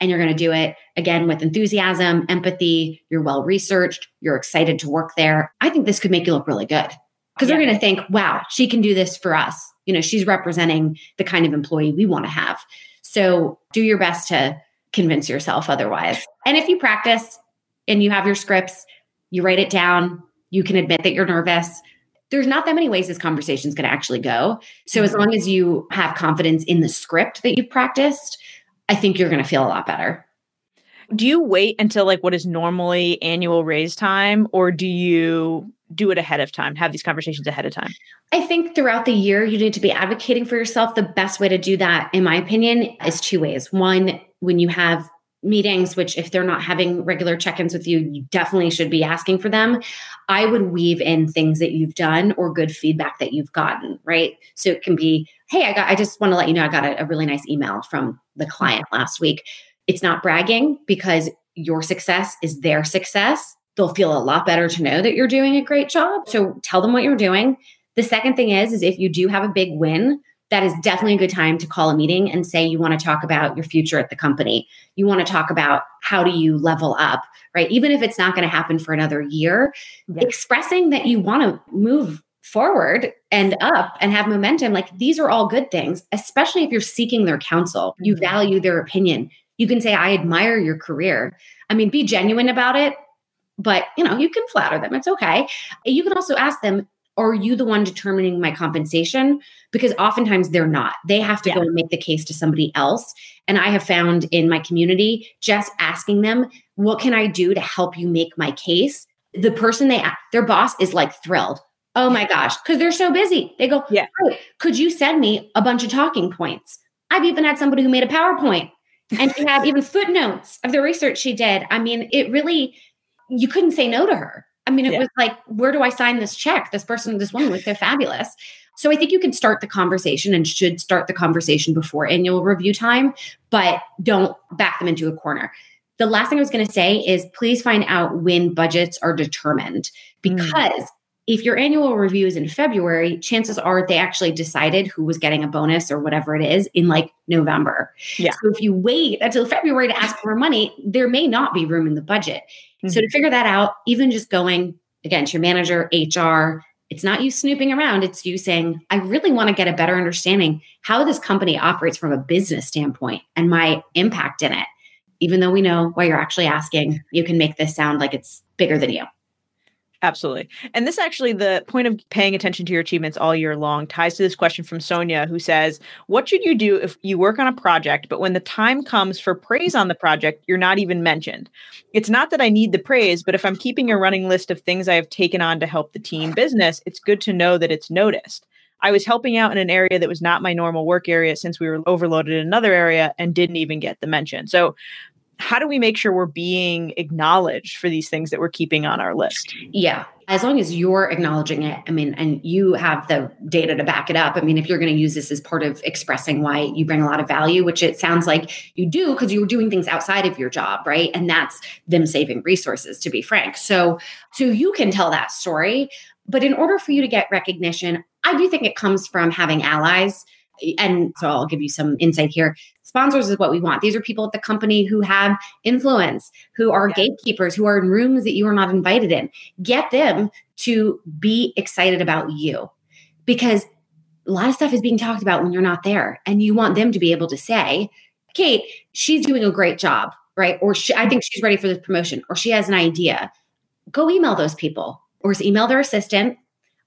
and you're going to do it again with enthusiasm, empathy. You're well researched. You're excited to work there. I think this could make you look really good because yeah. they're going to think, wow, she can do this for us. You know, she's representing the kind of employee we want to have. So do your best to convince yourself otherwise. And if you practice and you have your scripts, you write it down, you can admit that you're nervous. There's not that many ways this conversation is going to actually go. So as mm-hmm. long as you have confidence in the script that you've practiced, I think you're going to feel a lot better. Do you wait until like what is normally annual raise time or do you do it ahead of time, have these conversations ahead of time? I think throughout the year, you need to be advocating for yourself. The best way to do that, in my opinion, is two ways. One, when you have meetings, which if they're not having regular check ins with you, you definitely should be asking for them. I would weave in things that you've done or good feedback that you've gotten, right? So it can be, hey, I got, I just want to let you know I got a, a really nice email from the client last week. It's not bragging because your success is their success they'll feel a lot better to know that you're doing a great job. So tell them what you're doing. The second thing is is if you do have a big win, that is definitely a good time to call a meeting and say you want to talk about your future at the company. You want to talk about how do you level up, right? Even if it's not going to happen for another year, yes. expressing that you want to move forward and up and have momentum, like these are all good things, especially if you're seeking their counsel. You mm-hmm. value their opinion. You can say, I admire your career. I mean, be genuine about it but you know you can flatter them it's okay you can also ask them are you the one determining my compensation? Because oftentimes they're not. They have to yeah. go and make the case to somebody else. And i have found in my community just asking them what can i do to help you make my case? The person they their boss is like thrilled. Oh my gosh because they're so busy. They go yeah. Oh, could you send me a bunch of talking points? I've even had somebody who made a powerpoint and she had even footnotes of the research she did. I mean it really you couldn't say no to her. I mean, it yeah. was like, where do I sign this check? This person, this woman was so fabulous. So I think you can start the conversation and should start the conversation before annual review time, but don't back them into a corner. The last thing I was going to say is please find out when budgets are determined mm. because mm. If your annual review is in February, chances are they actually decided who was getting a bonus or whatever it is in like November. Yeah. So if you wait until February to ask for money, there may not be room in the budget. Mm-hmm. So to figure that out, even just going again to your manager, HR, it's not you snooping around, it's you saying, I really want to get a better understanding how this company operates from a business standpoint and my impact in it. Even though we know why you're actually asking, you can make this sound like it's bigger than you. Absolutely. And this actually, the point of paying attention to your achievements all year long ties to this question from Sonia, who says, What should you do if you work on a project, but when the time comes for praise on the project, you're not even mentioned? It's not that I need the praise, but if I'm keeping a running list of things I have taken on to help the team business, it's good to know that it's noticed. I was helping out in an area that was not my normal work area since we were overloaded in another area and didn't even get the mention. So how do we make sure we're being acknowledged for these things that we're keeping on our list? Yeah. As long as you're acknowledging it, I mean, and you have the data to back it up. I mean, if you're going to use this as part of expressing why you bring a lot of value, which it sounds like you do because you're doing things outside of your job, right? And that's them saving resources, to be frank. So, so you can tell that story. But in order for you to get recognition, I do think it comes from having allies. And so I'll give you some insight here sponsors is what we want. These are people at the company who have influence, who are yeah. gatekeepers, who are in rooms that you are not invited in. Get them to be excited about you because a lot of stuff is being talked about when you're not there. And you want them to be able to say, Kate, she's doing a great job, right? Or I think she's ready for this promotion, or she has an idea. Go email those people or email their assistant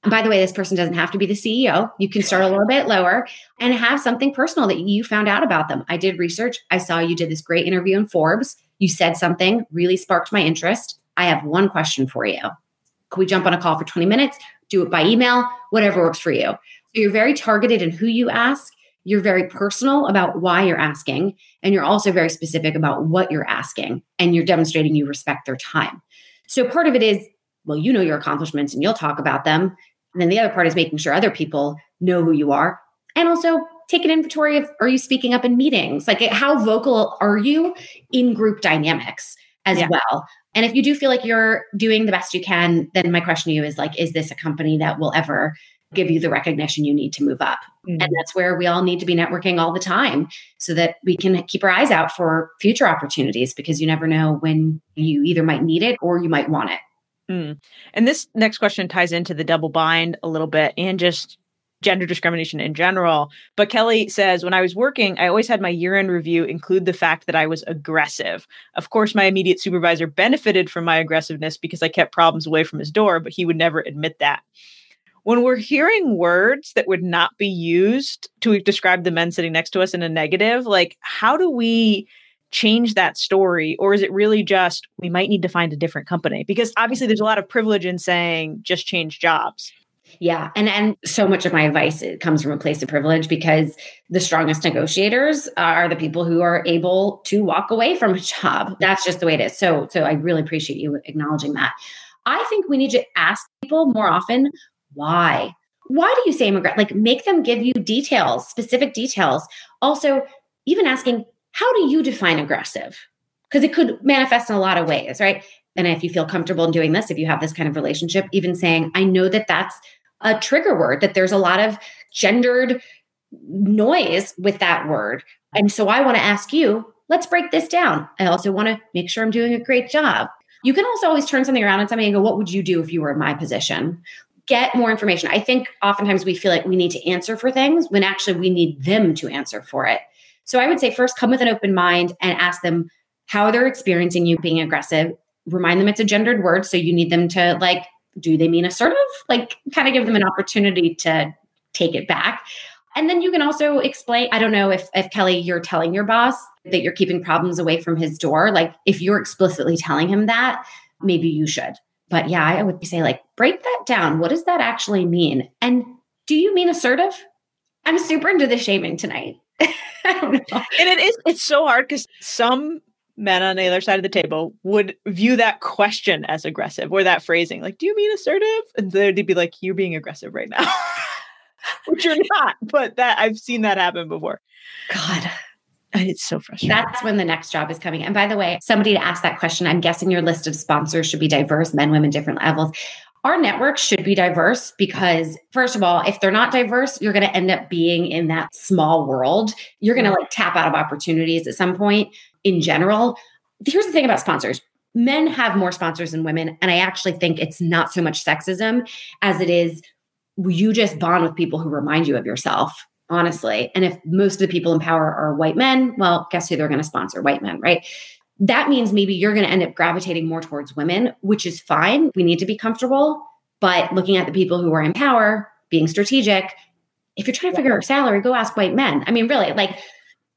by the way, this person doesn't have to be the CEO. You can start a little bit lower and have something personal that you found out about them. I did research. I saw you did this great interview in Forbes. You said something really sparked my interest. I have one question for you. Can we jump on a call for 20 minutes? Do it by email, whatever works for you. So you're very targeted in who you ask. You're very personal about why you're asking. And you're also very specific about what you're asking. And you're demonstrating you respect their time. So part of it is, well, you know your accomplishments and you'll talk about them. And then the other part is making sure other people know who you are. And also take an inventory of are you speaking up in meetings? Like how vocal are you in group dynamics as yeah. well? And if you do feel like you're doing the best you can, then my question to you is like, is this a company that will ever give you the recognition you need to move up? Mm-hmm. And that's where we all need to be networking all the time so that we can keep our eyes out for future opportunities because you never know when you either might need it or you might want it. Mm. And this next question ties into the double bind a little bit and just gender discrimination in general. But Kelly says, when I was working, I always had my year end review include the fact that I was aggressive. Of course, my immediate supervisor benefited from my aggressiveness because I kept problems away from his door, but he would never admit that. When we're hearing words that would not be used to describe the men sitting next to us in a negative, like how do we change that story or is it really just we might need to find a different company because obviously there's a lot of privilege in saying just change jobs yeah. And and so much of my advice it comes from a place of privilege because the strongest negotiators are the people who are able to walk away from a job. That's just the way it is. So so I really appreciate you acknowledging that. I think we need to ask people more often why. Why do you say I'm? Like make them give you details, specific details. Also, even asking, how do you define aggressive? Because it could manifest in a lot of ways, right? And if you feel comfortable in doing this, if you have this kind of relationship, even saying, I know that that's a trigger word, that there's a lot of gendered noise with that word. And so I want to ask you, let's break this down. I also want to make sure I'm doing a great job. You can also always turn something around on somebody and go, what would you do if you were in my position? Get more information. I think oftentimes we feel like we need to answer for things when actually we need them to answer for it. So I would say first come with an open mind and ask them how they're experiencing you being aggressive remind them it's a gendered word. So you need them to like, do they mean assertive? Like, kind of give them an opportunity to take it back. And then you can also explain. I don't know if, if Kelly, you're telling your boss that you're keeping problems away from his door. Like, if you're explicitly telling him that, maybe you should. But yeah, I would say, like, break that down. What does that actually mean? And do you mean assertive? I'm super into the shaming tonight. <laughs> I don't know. And it is, it's so hard because some men on the other side of the table would view that question as aggressive or that phrasing like do you mean assertive and they'd be like you're being aggressive right now <laughs> which you're not but that i've seen that happen before god and it's so frustrating. That's when the next job is coming. And by the way, somebody to ask that question, I'm guessing your list of sponsors should be diverse, men, women, different levels. Our network should be diverse because, first of all, if they're not diverse, you're going to end up being in that small world. You're going to like tap out of opportunities at some point in general. Here's the thing about sponsors men have more sponsors than women. And I actually think it's not so much sexism as it is you just bond with people who remind you of yourself, honestly. And if most of the people in power are white men, well, guess who they're going to sponsor? White men, right? That means maybe you're going to end up gravitating more towards women, which is fine. We need to be comfortable. But looking at the people who are in power, being strategic, if you're trying to figure out salary, go ask white men. I mean, really, like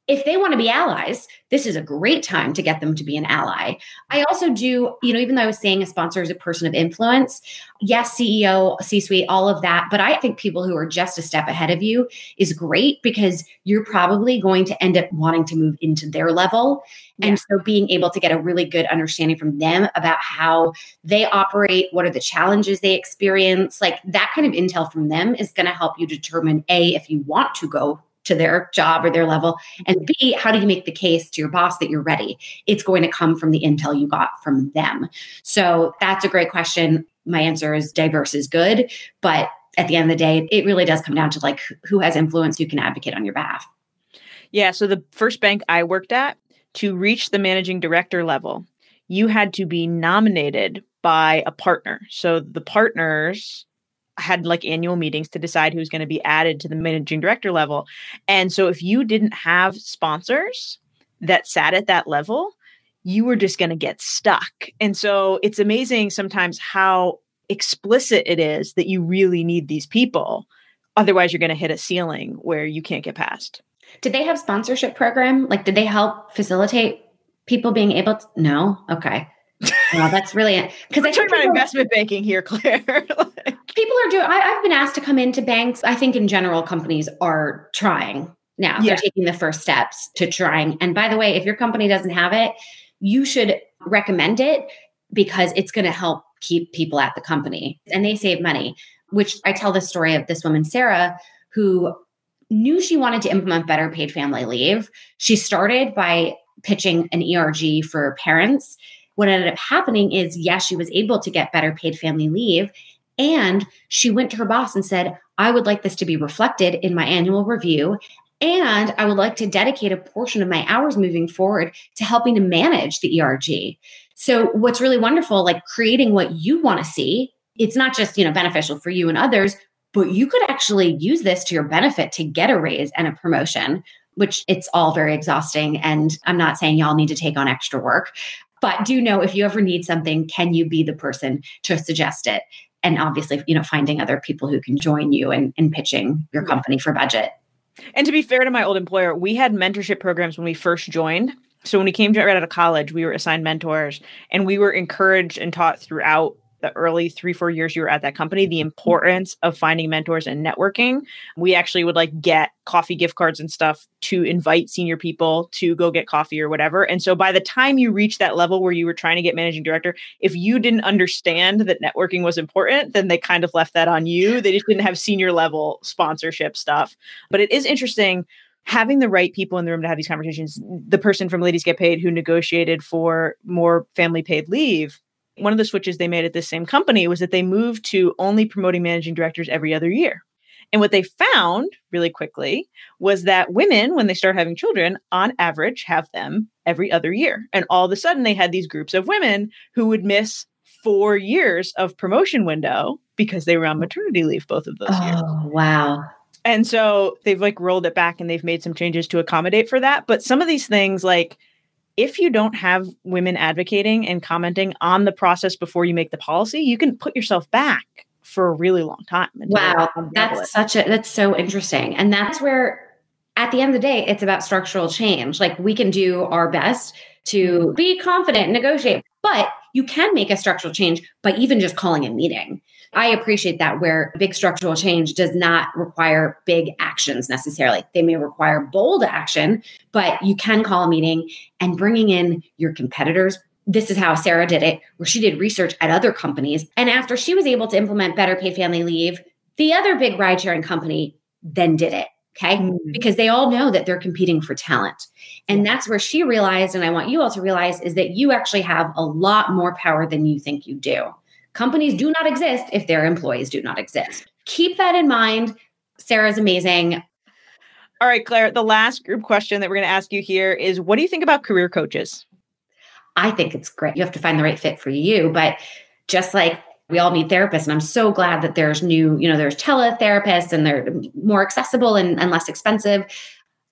if they want to be allies, this is a great time to get them to be an ally. I also do, you know, even though I was saying a sponsor is a person of influence, yes, CEO, C suite, all of that. But I think people who are just a step ahead of you is great because you're probably going to end up wanting to move into their level. Yeah. And so being able to get a really good understanding from them about how they operate, what are the challenges they experience, like that kind of intel from them is going to help you determine A, if you want to go to their job or their level? And B, how do you make the case to your boss that you're ready? It's going to come from the intel you got from them. So that's a great question. My answer is diverse is good, but at the end of the day, it really does come down to like who has influence, who can advocate on your behalf. Yeah. So the first bank I worked at, to reach the managing director level, you had to be nominated by a partner. So the partners had like annual meetings to decide who's going to be added to the managing director level. And so if you didn't have sponsors that sat at that level, you were just going to get stuck. And so it's amazing sometimes how explicit it is that you really need these people. Otherwise, you're going to hit a ceiling where you can't get past. Did they have sponsorship program? Like, did they help facilitate people being able to no okay well that's really because i talking about investment banking here <laughs> claire. Like, people are doing I, have been asked to come into banks. I think in general companies are trying now. Yeah. they're taking the first steps to trying. And by the way if your company doesn't have it you should recommend it because it's going to help keep people at the company. And they save money which i tell the story of this woman sarah who knew she wanted to implement better paid family leave. She started by pitching an erg for parents what ended up happening is yes she was able to get better paid family leave and she went to her boss and said i would like this to be reflected in my annual review and I would like to dedicate a portion of my hours moving forward to helping to manage the ERG. So what's really wonderful, like creating what you want to see, it's not just, you know, beneficial for you and others, but you could actually use this to your benefit to get a raise and a promotion, which it's all very exhausting. And I'm not saying y'all need to take on extra work, but do know if you ever need something, can you be the person to suggest it? And obviously, you know, finding other people who can join you in, in pitching your company for budget. And to be fair to my old employer, we had mentorship programs when we first joined. So when we came right out of college, we were assigned mentors and we were encouraged and taught throughout the early three, four years you were at that company, the mm-hmm. importance of finding mentors and networking. We actually would like get coffee gift cards and stuff to invite senior people to go get coffee or whatever. And so by the time you reach that level where you were trying to get managing director, if you didn't understand that networking was important, then they kind of left that on you. They just didn't have senior level sponsorship stuff. But it is interesting having the right people in the room to have these conversations. The person from Ladies Get Paid who negotiated for more family paid leave one of the switches they made at this same company was that they moved to only promoting managing directors every other year. And what they found really quickly was that women, when they start having children, on average have them every other year. And all of a sudden, they had these groups of women who would miss four years of promotion window because they were on maternity leave both of those oh, years. wow. And so they've like rolled it back and they've made some changes to accommodate for that. But some of these things, like if you don't have women advocating and commenting on the process before you make the policy, you can put yourself back for a really long time. Wow, that's such a that's so interesting. And that's where at the end of the day, it's about structural change. Like we can do our best to be confident, negotiate, but you can make a structural change by even just calling a meeting. I appreciate that where big structural change does not require big actions necessarily. They may require bold action, but you can call a meeting and bringing in your competitors. This is how Sarah did it, where she did research at other companies. And after she was able to implement better paid family leave, the other big ride sharing company then did it. Okay. Mm-hmm. Because they all know that they're competing for talent. And that's where she realized, and I want you all to realize, is that you actually have a lot more power than you think you do. Companies do not exist if their employees do not exist. Keep that in mind. Sarah's amazing. All right, Claire, the last group question that we're going to ask you here is what do you think about career coaches? I think it's great. You have to find the right fit for you, but just like we all need therapists and i'm so glad that there's new you know there's teletherapists and they're more accessible and, and less expensive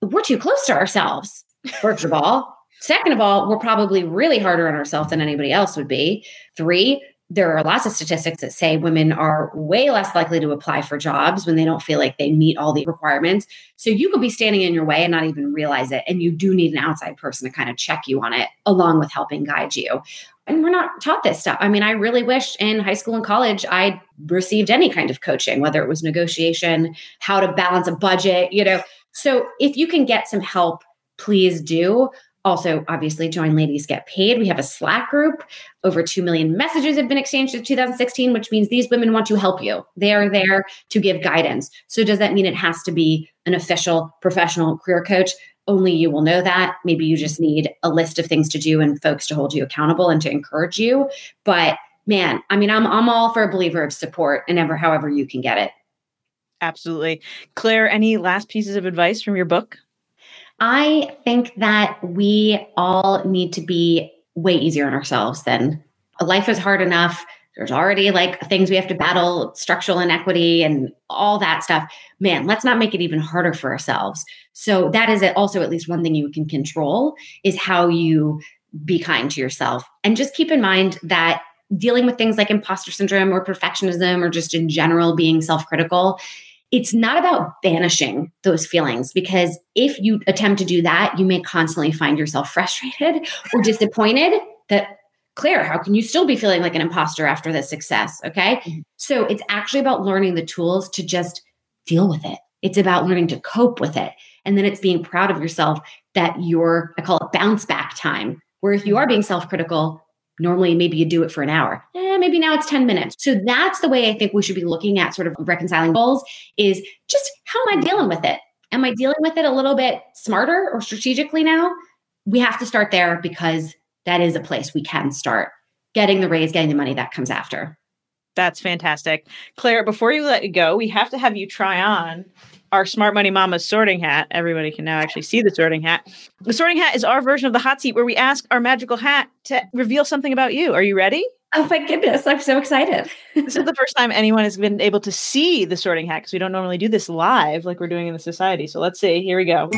we're too close to ourselves first of all second of all we're probably really harder on ourselves than anybody else would be three there are lots of statistics that say women are way less likely to apply for jobs when they don't feel like they meet all the requirements. So you could be standing in your way and not even realize it. And you do need an outside person to kind of check you on it, along with helping guide you. And we're not taught this stuff. I mean, I really wish in high school and college I received any kind of coaching, whether it was negotiation, how to balance a budget, you know. So if you can get some help, please do. Also, obviously, join Ladies Get Paid. We have a Slack group. Over 2 million messages have been exchanged in 2016, which means these women want to help you. They are there to give guidance. So, does that mean it has to be an official professional career coach? Only you will know that. Maybe you just need a list of things to do and folks to hold you accountable and to encourage you. But man, I mean, I'm, I'm all for a believer of support and ever, however you can get it. Absolutely. Claire, any last pieces of advice from your book? I think that we all need to be way easier on ourselves than life is hard enough. There's already like things we have to battle, structural inequity and all that stuff. Man, let's not make it even harder for ourselves. So that is also at least one thing you can control is how you be kind to yourself. And just keep in mind that dealing with things like imposter syndrome or perfectionism or just in general being self-critical it's not about banishing those feelings because if you attempt to do that, you may constantly find yourself frustrated or disappointed that Claire, how can you still be feeling like an imposter after this success? Okay. Mm-hmm. So it's actually about learning the tools to just deal with it. It's about learning to cope with it. And then it's being proud of yourself that you're, I call it bounce back time, where if you are being self critical, normally maybe you do it for an hour. Eh, maybe now it's 10 minutes. So that's the way I think we should be looking at sort of reconciling goals is just how am I dealing with it? Am I dealing with it a little bit smarter or strategically now? We have to start there because that is a place we can start getting the raise, getting the money that comes after. That's fantastic. Claire, before you let it go, we have to have you try on our Smart Money Mama's sorting hat. Everybody can now actually see the sorting hat. The sorting hat is our version of the hot seat where we ask our magical hat to reveal something about you. Are you ready? Oh my goodness, I'm so excited. <laughs> this is the first time anyone has been able to see the sorting hat because we don't normally do this live like we're doing in the society. So let's see. Here we go.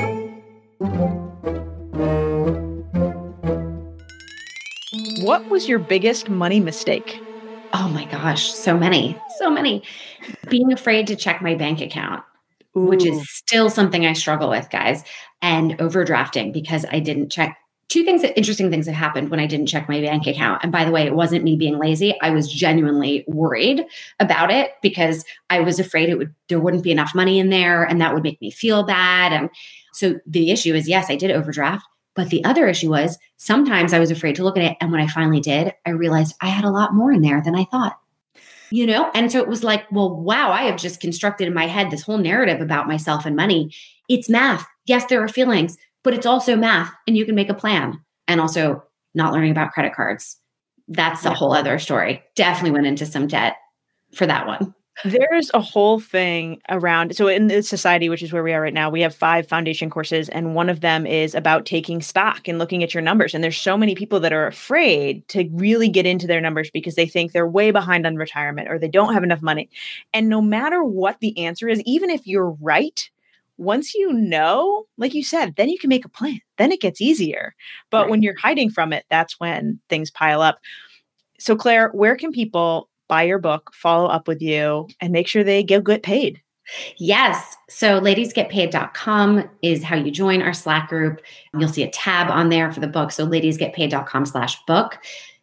What was your biggest money mistake? Oh my gosh, so many, so many. Being afraid to check my bank account, Ooh. which is still something I struggle with, guys, and overdrafting because I didn't check. Two things, interesting things have happened when I didn't check my bank account. And by the way, it wasn't me being lazy. I was genuinely worried about it because I was afraid it would there wouldn't be enough money in there, and that would make me feel bad. And so the issue is, yes, I did overdraft, but the other issue was sometimes I was afraid to look at it. And when I finally did, I realized I had a lot more in there than I thought. You know? And so it was like, well, wow, I have just constructed in my head this whole narrative about myself and money. It's math. Yes, there are feelings, but it's also math and you can make a plan. And also not learning about credit cards. That's a whole other story. Definitely went into some debt for that one. There's a whole thing around. So, in the society, which is where we are right now, we have five foundation courses, and one of them is about taking stock and looking at your numbers. And there's so many people that are afraid to really get into their numbers because they think they're way behind on retirement or they don't have enough money. And no matter what the answer is, even if you're right, once you know, like you said, then you can make a plan. Then it gets easier. But right. when you're hiding from it, that's when things pile up. So, Claire, where can people buy your book, follow up with you, and make sure they get, get paid. Yes. So ladiesgetpaid.com is how you join our Slack group. You'll see a tab on there for the book. So ladiesgetpaid.com slash book.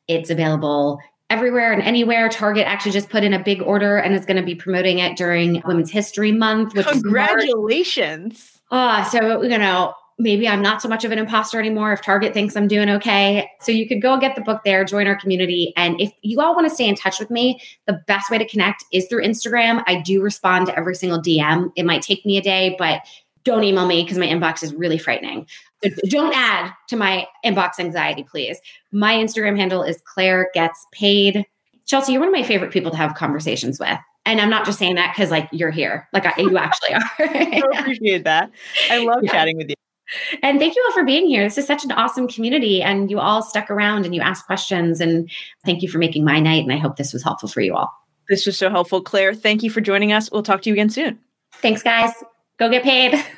It's available everywhere and anywhere. Target actually just put in a big order and is going to be promoting it during Women's History Month. Which Congratulations. Ah, uh, so you know, maybe I'm not so much of an imposter anymore if Target thinks I'm doing okay. So you could go get the book there, join our community. And if you all want to stay in touch with me, the best way to connect is through Instagram. I do respond to every single DM. It might take me a day, but don't email me because my inbox is really frightening. So don't add to my inbox anxiety, please. My Instagram handle is Claire Gets Paid. Chelsea, you're one of my favorite people to have conversations with. And I'm not just saying that because like you're here, like I, you actually are. <laughs> I appreciate that. I love yeah. chatting with you. And thank you all for being here. This is such an awesome community, and you all stuck around and you asked questions. And thank you for making my night. And I hope this was helpful for you all. This was so helpful. Claire, thank you for joining us. We'll talk to you again soon. Thanks, guys. Go get paid. <laughs>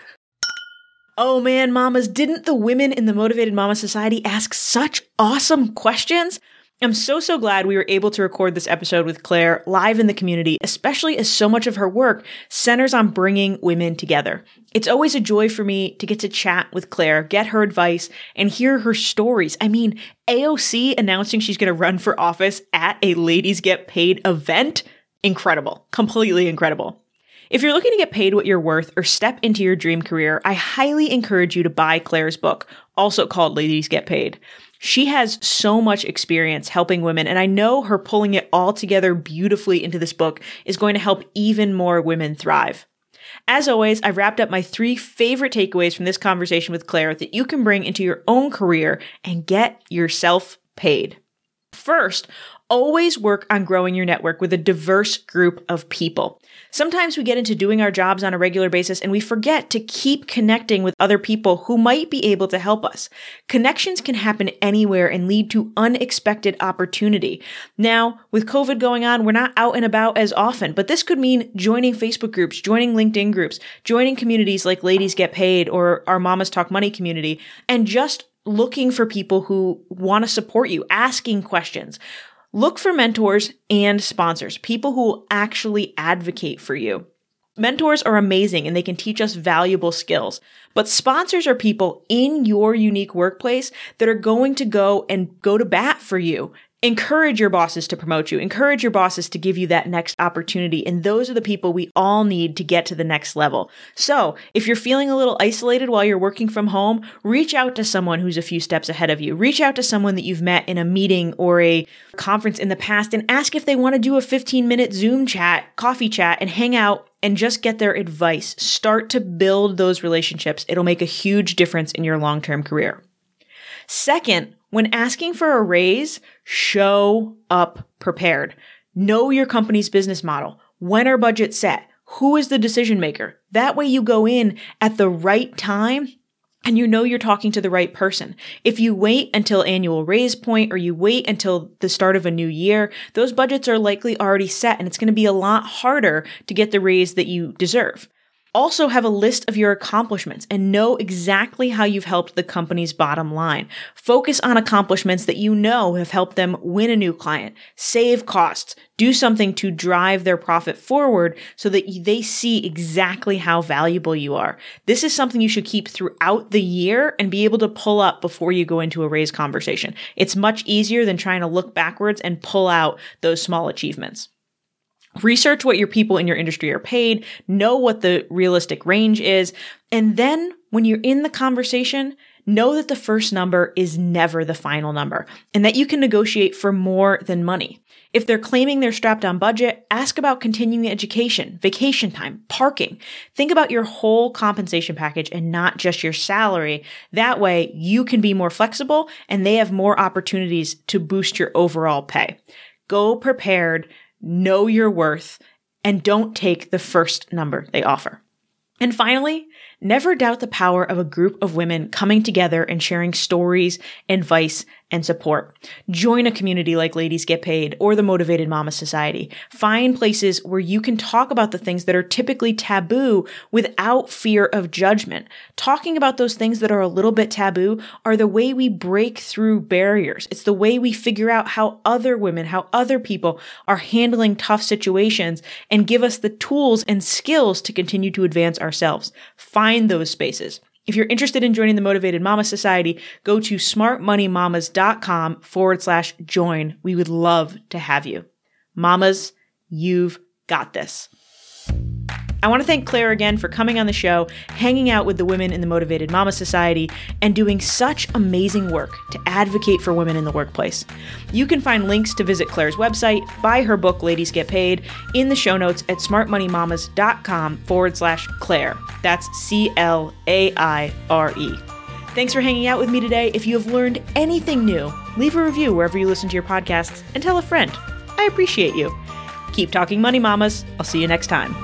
Oh man, mamas, didn't the women in the Motivated Mama Society ask such awesome questions? I'm so, so glad we were able to record this episode with Claire live in the community, especially as so much of her work centers on bringing women together. It's always a joy for me to get to chat with Claire, get her advice, and hear her stories. I mean, AOC announcing she's going to run for office at a Ladies Get Paid event. Incredible. Completely incredible. If you're looking to get paid what you're worth or step into your dream career, I highly encourage you to buy Claire's book, also called Ladies Get Paid. She has so much experience helping women, and I know her pulling it all together beautifully into this book is going to help even more women thrive. As always, I've wrapped up my three favorite takeaways from this conversation with Claire that you can bring into your own career and get yourself paid. First, always work on growing your network with a diverse group of people. Sometimes we get into doing our jobs on a regular basis and we forget to keep connecting with other people who might be able to help us. Connections can happen anywhere and lead to unexpected opportunity. Now, with COVID going on, we're not out and about as often, but this could mean joining Facebook groups, joining LinkedIn groups, joining communities like Ladies Get Paid or our Mamas Talk Money community, and just looking for people who want to support you, asking questions. Look for mentors and sponsors, people who will actually advocate for you. Mentors are amazing and they can teach us valuable skills. But sponsors are people in your unique workplace that are going to go and go to bat for you encourage your bosses to promote you, encourage your bosses to give you that next opportunity. And those are the people we all need to get to the next level. So if you're feeling a little isolated while you're working from home, reach out to someone who's a few steps ahead of you. Reach out to someone that you've met in a meeting or a conference in the past and ask if they want to do a 15 minute Zoom chat, coffee chat, and hang out and just get their advice. Start to build those relationships. It'll make a huge difference in your long term career. Second, when asking for a raise, show up prepared. Know your company's business model. When are budgets set? Who is the decision maker? That way you go in at the right time and you know you're talking to the right person. If you wait until annual raise point or you wait until the start of a new year, those budgets are likely already set and it's going to be a lot harder to get the raise that you deserve. Also, have a list of your accomplishments and know exactly how you've helped the company's bottom line. Focus on accomplishments that you know have helped them win a new client, save costs, do something to drive their profit forward so that they see exactly how valuable you are. This is something you should keep throughout the year and be able to pull up before you go into a raise conversation. It's much easier than trying to look backwards and pull out those small achievements. Research what your people in your industry are paid, know what the realistic range is, and then when you're in the conversation, know that the first number is never the final number and that you can negotiate for more than money. If they're claiming they're strapped on budget, ask about continuing education, vacation time, parking. Think about your whole compensation package and not just your salary. That way you can be more flexible and they have more opportunities to boost your overall pay. Go prepared know your worth, and don't take the first number they offer. And finally, never doubt the power of a group of women coming together and sharing stories, and advice, and support. Join a community like Ladies Get Paid or the Motivated Mama Society. Find places where you can talk about the things that are typically taboo without fear of judgment. Talking about those things that are a little bit taboo are the way we break through barriers. It's the way we figure out how other women, how other people are handling tough situations and give us the tools and skills to continue to advance ourselves. Find those spaces. If you're interested in joining the Motivated Mama Society, go to smartmoneymamas.com forward slash join. We would love to have you. Mamas, you've got this. I want to thank Claire again for coming on the show, hanging out with the women in the Motivated Mama Society, and doing such amazing work to advocate for women in the workplace. You can find links to visit Claire's website, buy her book, Ladies Get Paid, in the show notes at smartmoneymamas.com forward slash Claire. That's C L A I R E. Thanks for hanging out with me today. If you have learned anything new, leave a review wherever you listen to your podcasts and tell a friend. I appreciate you. Keep talking money, mamas. I'll see you next time.